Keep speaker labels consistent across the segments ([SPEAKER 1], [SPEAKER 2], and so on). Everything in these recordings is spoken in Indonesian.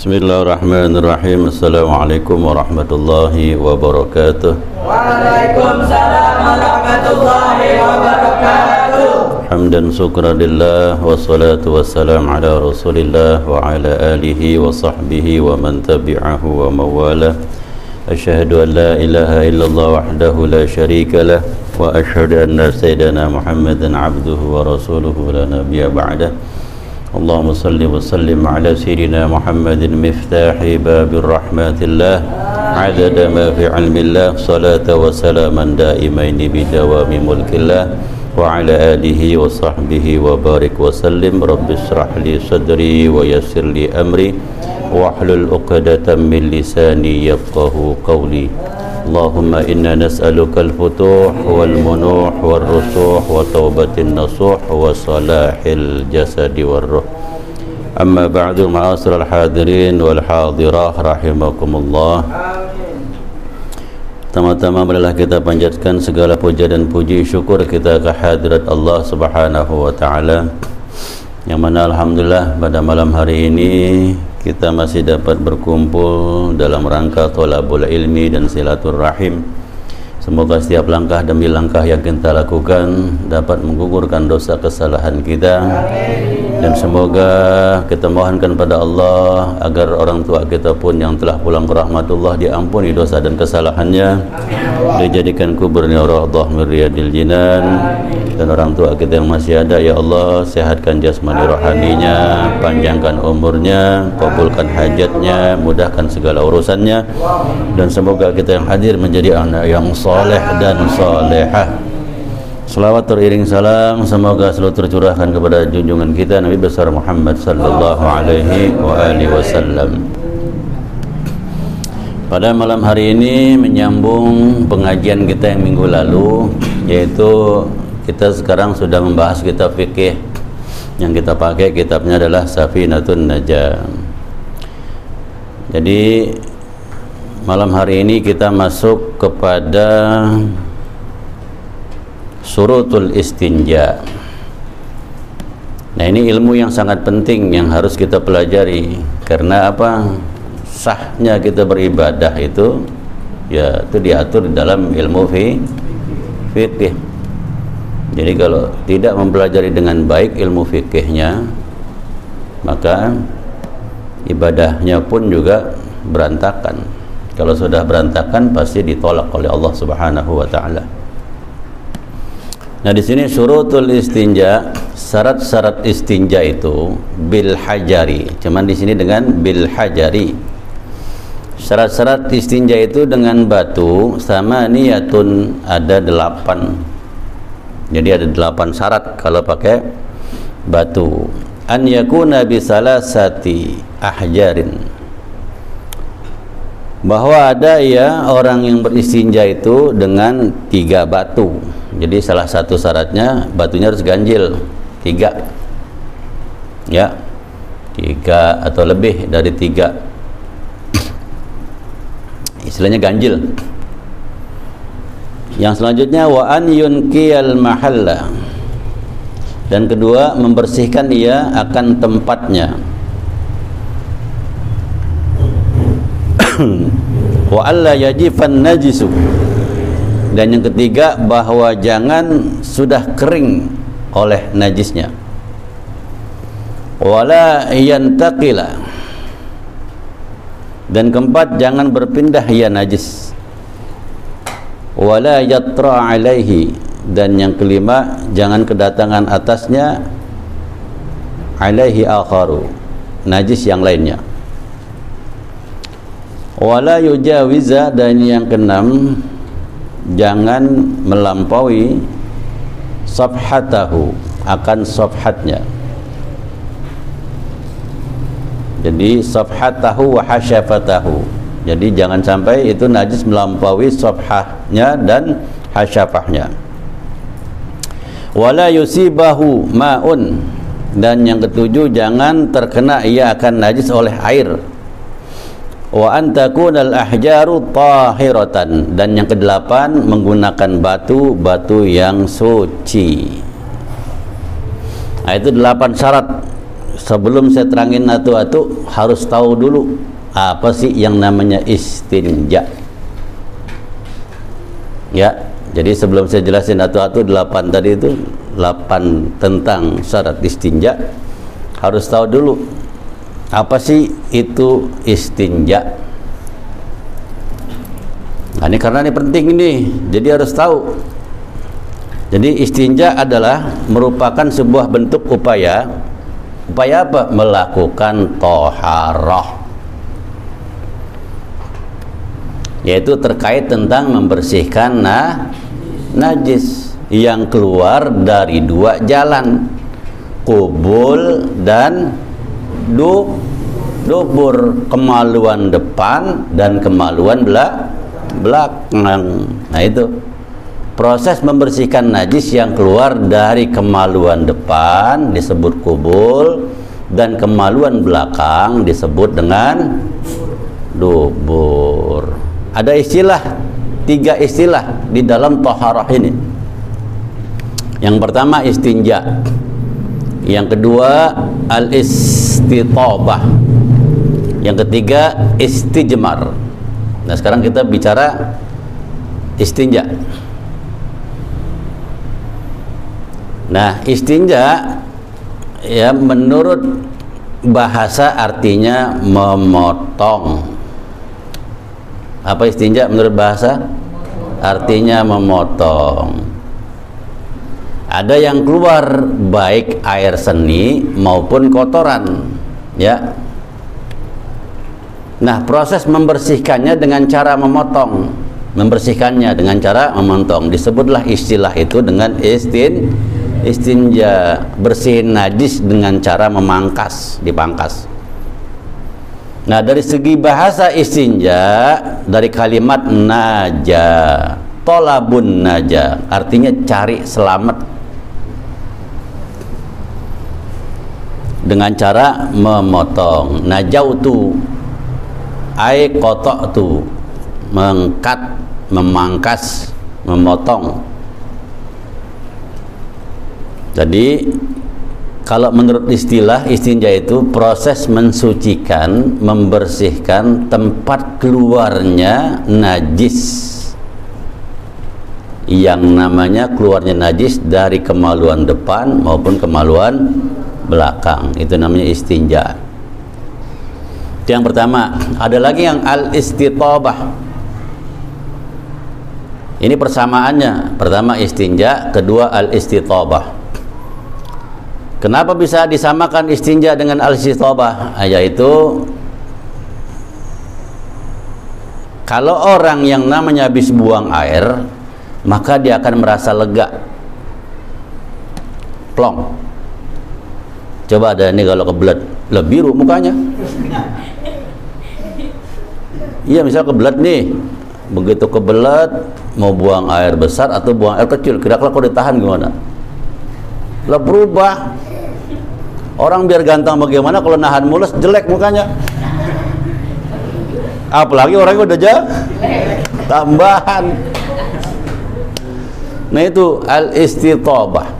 [SPEAKER 1] بسم الله الرحمن الرحيم السلام عليكم ورحمة الله وبركاته
[SPEAKER 2] وعليكم السلام ورحمة الله وبركاته
[SPEAKER 1] حمدا شكرا لله والصلاة والسلام على رسول الله وعلى آله وصحبه ومن تبعه ومواله أشهد أن لا إله إلا الله وحده لا شريك له وأشهد أن سيدنا محمدا عبده ورسوله لا نبي بعده اللهم صل وسلم على سيدنا محمد مفتاح باب الرحمة الله. عدد ما في علم الله صلاة وسلاما دائمين بدوام ملك الله. وعلى آله وصحبه وبارك وسلم. رب اشرح لي صدري ويسر لي أمري. واحلل عقدة من لساني يفقه قولي. اللهم إنا نسألك الفتوح والمنوح والرسوح وتوبة النصوح وصلاح الجسد والروح أما بعد معاصر الحاضرين والحاضرات رحمكم الله Tama-tama marilah kita panjatkan segala puja dan puji syukur kita ke hadirat Allah Subhanahu wa taala. Yang mana alhamdulillah pada malam hari ini kita masih dapat berkumpul dalam rangka tolabul ilmi dan silaturrahim. Semoga setiap langkah demi langkah yang kita lakukan dapat menggugurkan dosa kesalahan kita dan semoga kita mohonkan pada Allah agar orang tua kita pun yang telah pulang ke rahmatullah diampuni dosa dan kesalahannya. Dijadikan kuburnya raudhah min riyadil jinan. Dan orang tua kita yang masih ada ya Allah sehatkan jasmani rohaninya panjangkan umurnya kabulkan hajatnya mudahkan segala urusannya. Dan semoga kita yang hadir menjadi anak yang soleh dan solehah Salawat teriring salam semoga selalu tercurahkan kepada junjungan kita Nabi besar Muhammad sallallahu alaihi wa alihi wasallam. Pada malam hari ini menyambung pengajian kita yang minggu lalu yaitu kita sekarang sudah membahas kitab fikih yang kita pakai kitabnya adalah Safinatun Najah. Jadi malam hari ini kita masuk kepada surutul istinja. Nah, ini ilmu yang sangat penting yang harus kita pelajari karena apa? Sahnya kita beribadah itu ya itu diatur di dalam ilmu fikih. Jadi kalau tidak mempelajari dengan baik ilmu fikihnya maka ibadahnya pun juga berantakan. Kalau sudah berantakan pasti ditolak oleh Allah Subhanahu wa taala. Nah di sini syurutul istinja syarat-syarat istinja itu bil hajari. Cuman di sini dengan bil hajari. Syarat-syarat istinja itu dengan batu sama niyatun ada delapan. Jadi ada delapan syarat kalau pakai batu. An yakuna bisalasati ahjarin. Bahwa ada ya orang yang beristinja itu dengan tiga batu jadi salah satu syaratnya batunya harus ganjil. Tiga. Ya. Tiga atau lebih dari tiga. Istilahnya ganjil. Yang selanjutnya wa an yunkiyal mahalla. Dan kedua membersihkan ia akan tempatnya. Wa alla yajifan najisu dan yang ketiga bahwa jangan sudah kering oleh najisnya. Wala yantaqila. Dan keempat jangan berpindah ia najis. Wala yatra alaihi. Dan yang kelima jangan kedatangan atasnya alaihi akharu. Najis yang lainnya. Wala yujawiza. Dan yang keenam jangan melampaui safhatahu akan safhatnya. Jadi safhatahu wa hasyafatahu. Jadi jangan sampai itu najis melampaui safhahnya dan hasyafahnya. Wala yusibahu ma'un. Dan yang ketujuh jangan terkena ia akan najis oleh air wa antakunal ahjaru tahiratan. Dan yang kedelapan menggunakan batu batu yang suci. Nah, itu delapan syarat. Sebelum saya terangin atu-atu harus tahu dulu apa sih yang namanya istinja. Ya jadi sebelum saya jelasin atu-atu delapan tadi itu delapan tentang syarat istinja harus tahu dulu apa sih itu istinja? Nah, ini karena ini penting ini. Jadi harus tahu. Jadi istinja adalah merupakan sebuah bentuk upaya. Upaya apa? Melakukan toharoh yaitu terkait tentang membersihkan nah, najis yang keluar dari dua jalan kubul dan du, dubur kemaluan depan dan kemaluan belak belakang. Nah itu. Proses membersihkan najis yang keluar dari kemaluan depan disebut kubul dan kemaluan belakang disebut dengan dubur. Ada istilah tiga istilah di dalam toharah ini. Yang pertama istinja yang kedua al istitobah yang ketiga istijmar nah sekarang kita bicara istinja Nah, istinja ya menurut bahasa artinya memotong. Apa istinja menurut bahasa? Artinya memotong. Ada yang keluar baik air seni maupun kotoran, ya. Nah, proses membersihkannya dengan cara memotong. Membersihkannya dengan cara memotong. Disebutlah istilah itu dengan istin istinja bersihin najis dengan cara memangkas dipangkas nah dari segi bahasa istinja dari kalimat naja tolabun naja artinya cari selamat dengan cara memotong. Najautu ai kotok tu mengkat memangkas memotong. Jadi kalau menurut istilah istinja itu proses mensucikan, membersihkan tempat keluarnya najis. Yang namanya keluarnya najis dari kemaluan depan maupun kemaluan belakang itu namanya istinja yang pertama ada lagi yang al istitabah ini persamaannya pertama istinja kedua al istitabah Kenapa bisa disamakan istinja dengan al-istithabah? Ah, yaitu kalau orang yang namanya habis buang air, maka dia akan merasa lega. Plong. Coba ada ini kalau kebelet, lebih biru mukanya. Iya, misal kebelet nih. Begitu kebelet mau buang air besar atau buang air kecil, kira-kira kau ditahan gimana? Lah berubah Orang biar ganteng bagaimana kalau nahan mulus jelek mukanya. Apalagi orangnya udah jah tambahan. Nah itu al istitobah.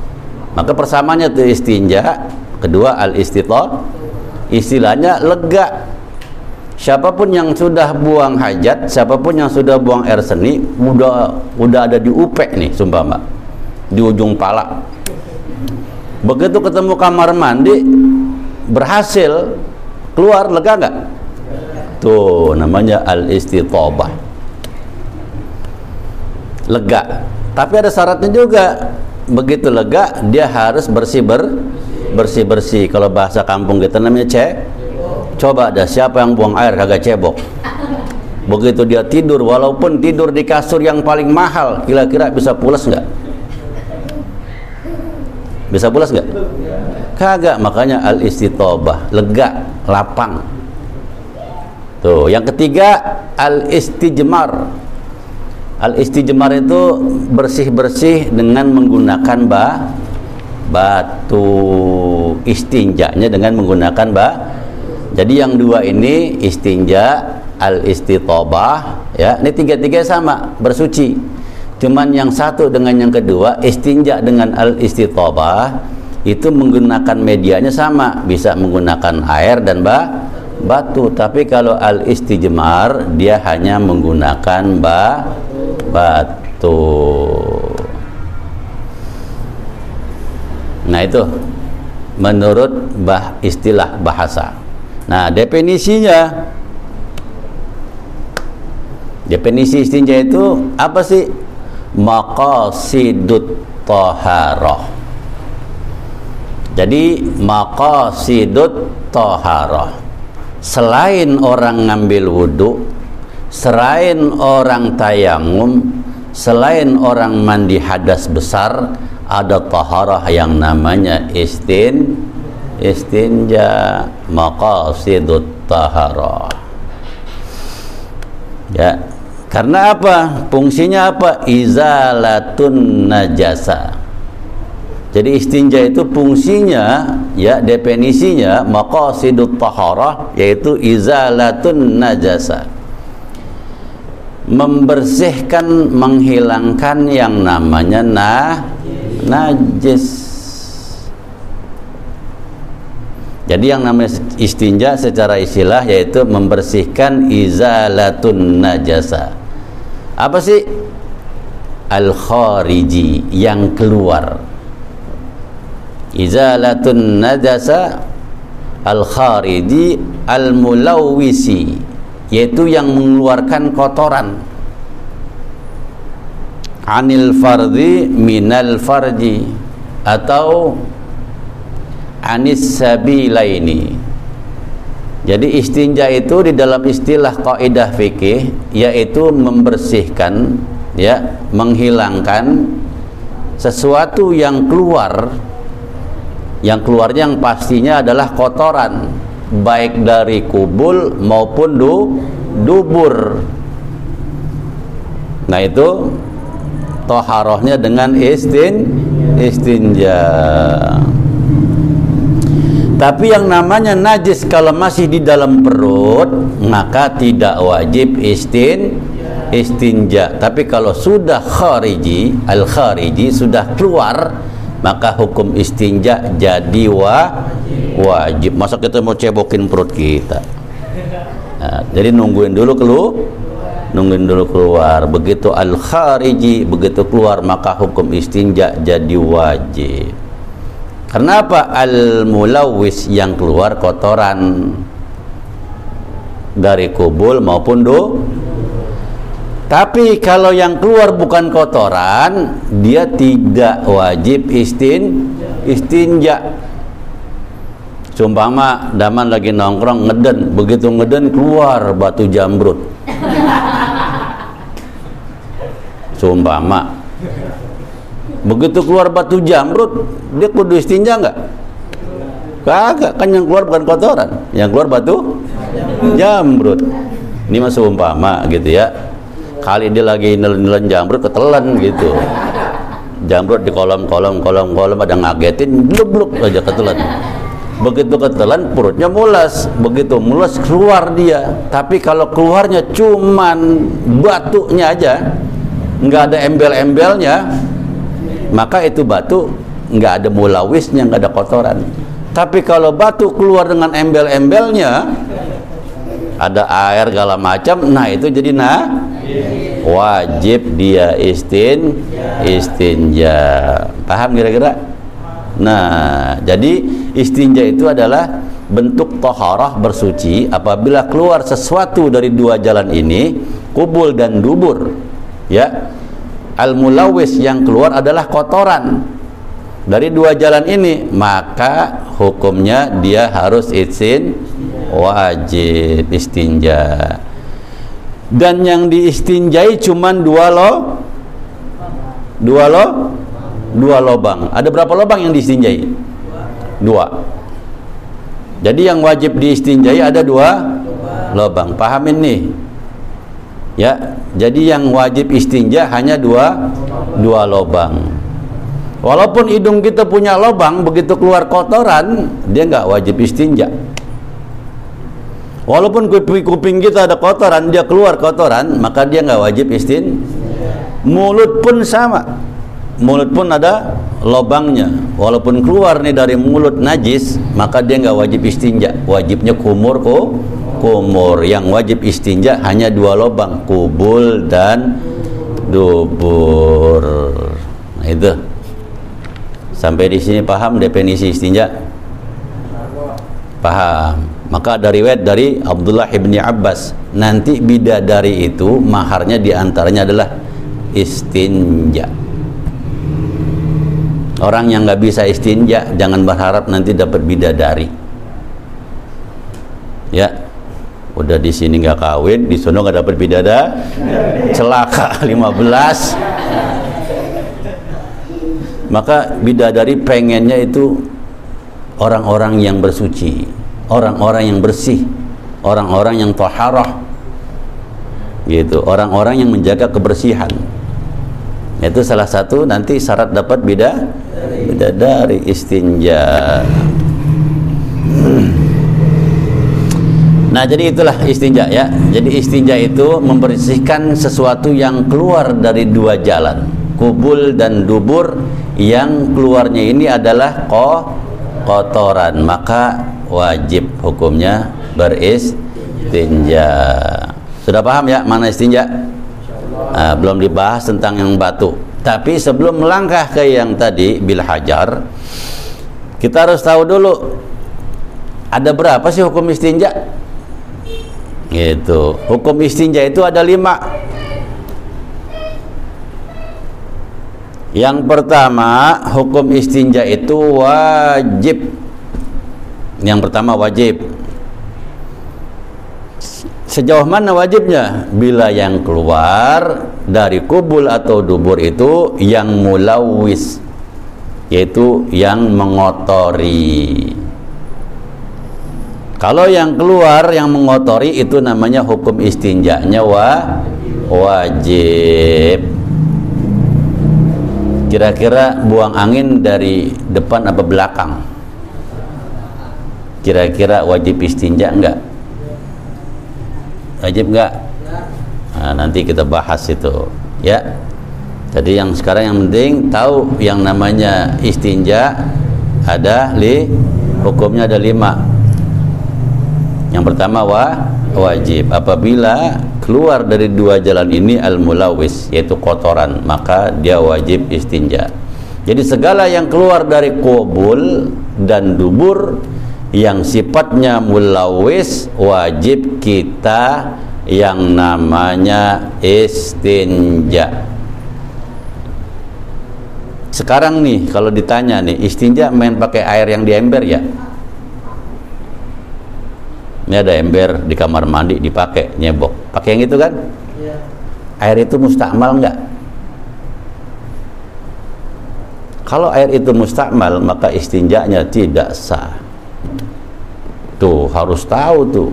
[SPEAKER 1] Maka persamanya itu istinja, kedua al istitob. Istilahnya lega. Siapa pun yang sudah buang hajat, siapa pun yang sudah buang air seni, udah udah ada di upek nih, sumpah mbak, di ujung pala. Begitu ketemu kamar mandi berhasil keluar lega nggak? Tuh namanya al istitobah lega. Tapi ada syaratnya juga. Begitu lega dia harus bersih ber bersih bersih kalau bahasa kampung kita namanya cek coba ada siapa yang buang air kagak cebok begitu dia tidur walaupun tidur di kasur yang paling mahal kira-kira bisa pulas nggak bisa pulas nggak? Kagak, makanya al istitobah, lega, lapang. Tuh, yang ketiga al istijmar. Al istijmar itu bersih-bersih dengan menggunakan ba batu istinjanya dengan menggunakan ba. Jadi yang dua ini istinja, al istitobah, ya. Ini tiga-tiga sama, bersuci Cuman yang satu dengan yang kedua istinja dengan al istitabah itu menggunakan medianya sama bisa menggunakan air dan ba batu tapi kalau al istijmar dia hanya menggunakan ba batu nah itu. Menurut bah istilah bahasa. Nah definisinya. Definisi istinja itu apa sih? Maqasidut taharah. Jadi maqasidut taharah. Selain orang ngambil wudhu, selain orang tayamum, selain orang mandi hadas besar, ada taharah yang namanya istin istinja maqasidut taharah. Ya. Karena apa? Fungsinya apa? Izalatun najasa jadi istinja itu fungsinya ya definisinya maqasidut taharah yaitu izalatun najasa. Membersihkan menghilangkan yang namanya na najis. Jadi yang namanya istinja secara istilah yaitu membersihkan izalatun najasa. Apa sih? Al khariji yang keluar izalatun najasa al khariji al mulawwisi yaitu yang mengeluarkan kotoran anil fardhi minal farji atau anis sabilaini. Jadi istinja itu di dalam istilah kaidah fikih yaitu membersihkan ya menghilangkan sesuatu yang keluar. Yang keluarnya yang pastinya adalah kotoran baik dari kubul maupun du, dubur. Nah itu toharohnya dengan istin istinja. Tapi yang namanya najis kalau masih di dalam perut maka tidak wajib istin istinja. Tapi kalau sudah khariji al khariji sudah keluar maka hukum istinja jadi wa wajib. Masa kita mau cebokin perut kita? Nah, jadi nungguin dulu kelu nungguin dulu keluar. Begitu al khariji begitu keluar maka hukum istinja jadi wajib. Kenapa al mulawis yang keluar kotoran? Dari kubul maupun do tapi kalau yang keluar bukan kotoran, dia tidak wajib istin istinja. Sumpama daman lagi nongkrong ngeden, begitu ngeden keluar batu jambrut. Sumpama begitu keluar batu jambrut, dia kudu istinja enggak? Kagak, kan yang keluar bukan kotoran, yang keluar batu jambrut. Ini masih umpama gitu ya. Kali dia lagi nelen-nelen jamrut ketelan gitu. Jamrut di kolom-kolom kolom-kolom ada ngagetin bluk-bluk aja ketelan. Begitu ketelan perutnya mulas begitu mulas keluar dia. Tapi kalau keluarnya cuman batunya aja nggak ada embel-embelnya. Maka itu batu nggak ada mulawisnya nggak ada kotoran. Tapi kalau batu keluar dengan embel-embelnya ada air segala macam nah itu jadi nah wajib dia istin istinja. Paham kira-kira? Nah jadi istinja itu adalah bentuk toharah bersuci apabila keluar sesuatu dari dua jalan ini kubul dan dubur ya. Al mulawis yang keluar adalah kotoran. Dari dua jalan ini maka hukumnya dia harus izin wajib istinja. Dan yang diistinjai cuma dua lo dua lo dua lobang. Ada berapa lobang yang diistinjai? Dua. Jadi yang wajib diistinjai ada dua lobang. Pahamin nih ya jadi yang wajib istinja hanya dua dua lobang walaupun hidung kita punya lobang begitu keluar kotoran dia nggak wajib istinja Walaupun kuping kita ada kotoran, dia keluar kotoran, maka dia nggak wajib istin. Mulut pun sama. mulut pun ada lobangnya walaupun keluar nih dari mulut najis maka dia nggak wajib istinja wajibnya kumur ko kumur. Yang wajib istinja hanya dua lobang kubul dan dubur. Nah, itu. Sampai di sini paham definisi istinja? Paham. Maka dari riwayat dari Abdullah ibni Abbas. Nanti bidadari itu maharnya di antaranya adalah istinja. Orang yang nggak bisa istinja jangan berharap nanti dapat bidadari. Ya, udah di sini nggak kawin, di sana nggak dapat bidada, celaka 15. Maka bidadari pengennya itu orang-orang yang bersuci, orang-orang yang bersih, orang-orang yang toharoh, gitu, orang-orang yang menjaga kebersihan. Itu salah satu nanti syarat dapat bida dari istinja Nah jadi itulah istinja ya. Jadi istinja itu membersihkan sesuatu yang keluar dari dua jalan Kubul dan dubur. Yang keluarnya ini adalah ko kotoran. Maka wajib hukumnya beristinja. Sudah paham ya mana istinja? Nah, belum dibahas tentang yang batu. Tapi sebelum melangkah ke yang tadi bil hajar, kita harus tahu dulu ada berapa sih hukum istinja? Gitu. Hukum istinja itu ada lima. Yang pertama, hukum istinja itu wajib. Yang pertama wajib. Sejauh mana wajibnya? Bila yang keluar dari kubul atau dubur itu yang mulawis yaitu yang mengotori. Kalau yang keluar yang mengotori itu namanya hukum istinjanya wa wajib. Kira-kira buang angin dari depan apa belakang? Kira-kira wajib istinja enggak? wajib enggak nah, nanti kita bahas itu ya jadi yang sekarang yang penting tahu yang namanya istinja ada li hukumnya ada lima yang pertama wa wajib. Apabila keluar dari dua jalan ini al mulawis yaitu kotoran maka dia wajib istinja. Jadi segala yang keluar dari kubul dan dubur yang sifatnya mulawis wajib kita yang namanya istinja. Sekarang nih kalau ditanya nih istinja main pakai air yang di ember ya ini ada ember di kamar mandi dipakai nyebok pakai yang itu kan ya. air itu mustakmal enggak kalau air itu mustakmal maka istinjanya tidak sah Tuh harus tahu tuh.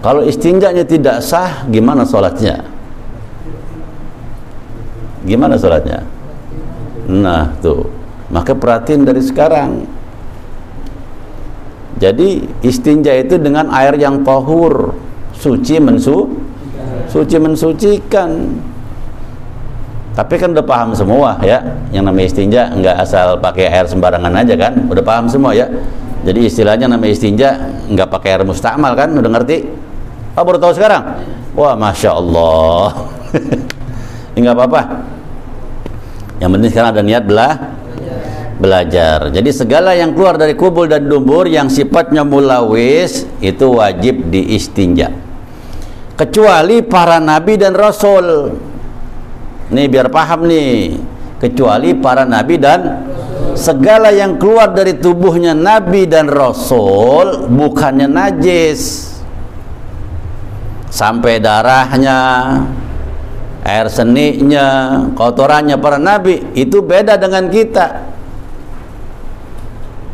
[SPEAKER 1] Kalau istinjanya tidak sah, gimana sholatnya? Gimana sholatnya? Nah tuh, maka perhatiin dari sekarang. Jadi istinja itu dengan air yang tahur, suci mensu, suci mensucikan. Tapi kan udah paham semua ya, yang namanya istinja nggak asal pakai air sembarangan aja kan, udah paham semua ya. Jadi istilahnya nama istinja nggak pakai air mustakmal kan? Udah ngerti? Oh baru tahu sekarang? Wah masya Allah. nggak apa-apa. Yang penting sekarang ada niat belah belajar. Jadi segala yang keluar dari kubul dan dubur yang sifatnya mulawis itu wajib diistinja. Kecuali para nabi dan rasul. Nih biar paham nih. Kecuali para nabi dan segala yang keluar dari tubuhnya nabi dan rasul bukannya najis sampai darahnya air seninya kotorannya para nabi itu beda dengan kita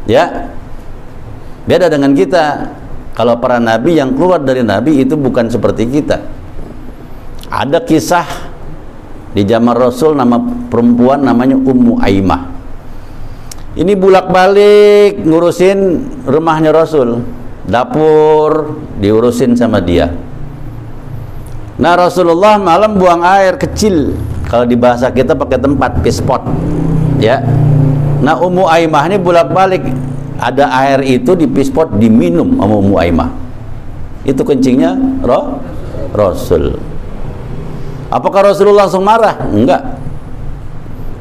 [SPEAKER 1] ya. Beda dengan kita. Kalau para nabi yang keluar dari nabi itu bukan seperti kita. Ada kisah di zaman Rasul nama perempuan namanya Ummu Aimah. Ini bulak-balik ngurusin rumahnya Rasul. Dapur diurusin sama dia. Nah Rasulullah malam buang air kecil. Kalau di bahasa kita pakai tempat pispot ya nah Ummu Aimah ini bolak-balik. Ada air itu di pispot diminum sama Ummu Aimah itu kencingnya roh Rasul. Apakah Rasulullah langsung marah? enggak.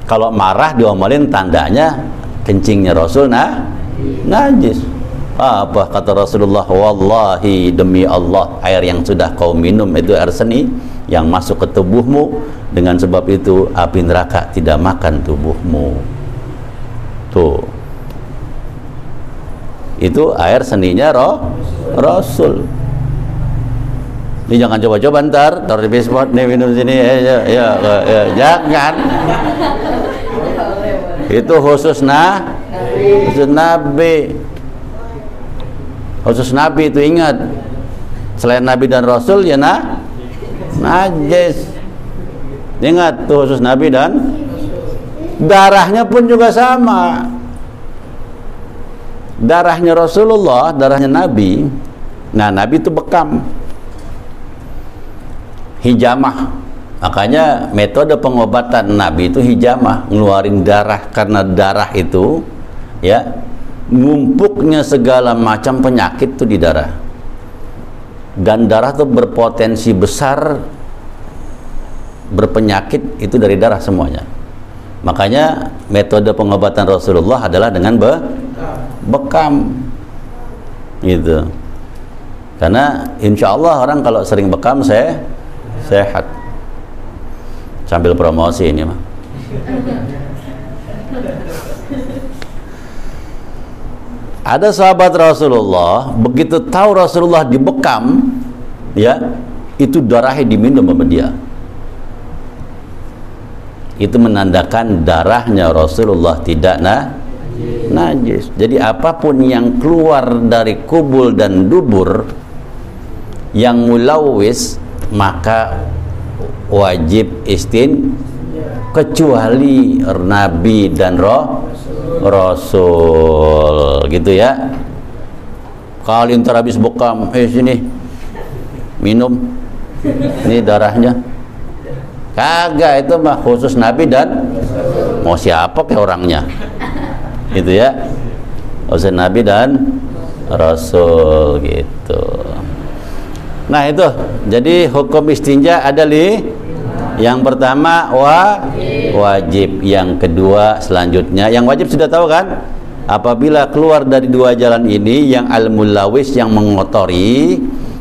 [SPEAKER 1] Kalau marah diomelin tandanya kencingnya Rasul nah najis. Apa kata Rasulullah? Wallahi demi Allah air yang sudah kau minum itu air seni yang masuk ke tubuhmu. Dengan sebab itu api neraka tidak makan tubuhmu tuh itu air seninya roh Rasul. Ini jangan coba-coba ntar taruh di baseball nih minum sini ya, ya, ya, ya, jangan. Itu khusus nah khusus Nabi. Khusus Nabi itu ingat. Selain Nabi dan Rasul ya nah najis. Ingat tuh khusus Nabi dan darahnya pun juga sama. Darahnya Rasulullah darahnya Nabi. Nah Nabi itu bekam. Hijamah. Makanya metode pengobatan Nabi itu hijamah. Ngeluarin darah karena darah itu ya numpuknya segala macam penyakit tuh di darah. Dan darah tuh berpotensi besar berpenyakit itu dari darah semuanya makanya metode pengobatan Rasulullah adalah dengan be bekam. Gitu. Karena insya Allah orang kalau sering bekam saya sehat. Sambil promosi ini mah ada sahabat Rasulullah begitu tahu Rasulullah dibekam ya itu darahnya diminum sama dia itu menandakan darahnya Rasulullah tidak nah, najis. Jadi apa pun yang keluar dari kubul dan dubur yang mulawis maka wajib istin kecuali nabi dan roh Rasul. Gitu ya. Kali ntar habis bekam eh sini minum. Ini darahnya kagak itu mah khusus Nabi dan mau siapa ke orangnya? Itu ya. Khusus Nabi dan Rasul gitu. Nah itu. Jadi hukum istinja ada li? Yang pertama wa wajib, yang kedua selanjutnya. Yang wajib sudah tahu kan? Apabila keluar dari dua jalan ini yang al-mulawis yang mengotori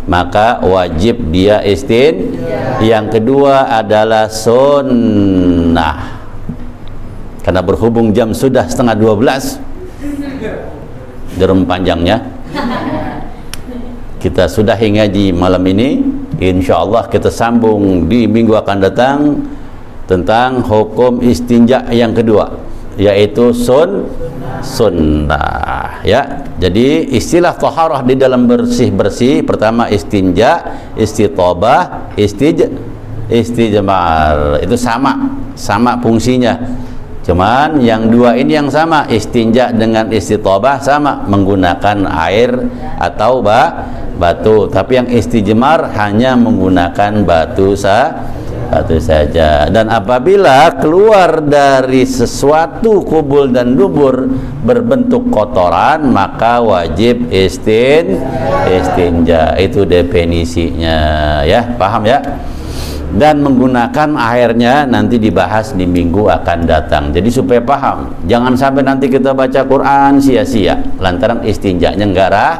[SPEAKER 1] maka wajib dia istin. Yang kedua adalah sunnah. Karena berhubung jam sudah setengah dua belas Jarum panjangnya Kita sudah hingga di malam ini Insya Allah kita sambung di minggu akan datang tentang hukum istinja yang kedua yaitu sun sunnah ya. Jadi istilah taharah di dalam bersih bersih pertama istinja istitobah istij istijmar. Itu sama sama fungsinya. Cuman yang dua ini yang sama istinja dengan istitobah sama menggunakan air atau batu. Tapi yang istijmar hanya menggunakan batu sa batu saja. Dan apabila keluar dari sesuatu kubul dan dubur berbentuk kotoran maka wajib istin istinja. Itu definisinya ya. Paham ya? Dan menggunakan airnya nanti dibahas di minggu akan datang. Jadi supaya paham jangan sampai nanti kita baca Quran sia-sia. Lantaran istinjanya enggak rah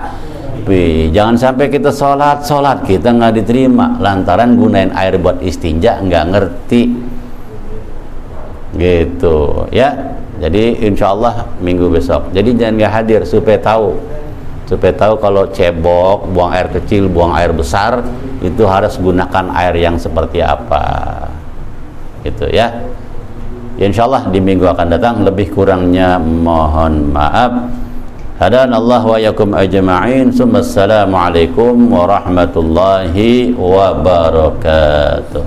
[SPEAKER 1] jangan sampai kita sholat sholat kita nggak diterima. Lantaran gunain air buat istinja nggak ngerti. Gitu ya. Jadi insya Allah minggu besok. Jadi jangan nggak hadir supaya tahu. Supaya tahu kalau cebok buang air kecil buang air besar itu harus gunakan air yang seperti apa. Gitu ya. Insya Allah di minggu akan datang. Lebih kurangnya mohon maaf هدانا الله وإياكم أجمعين ثم السلام عليكم ورحمة الله وبركاته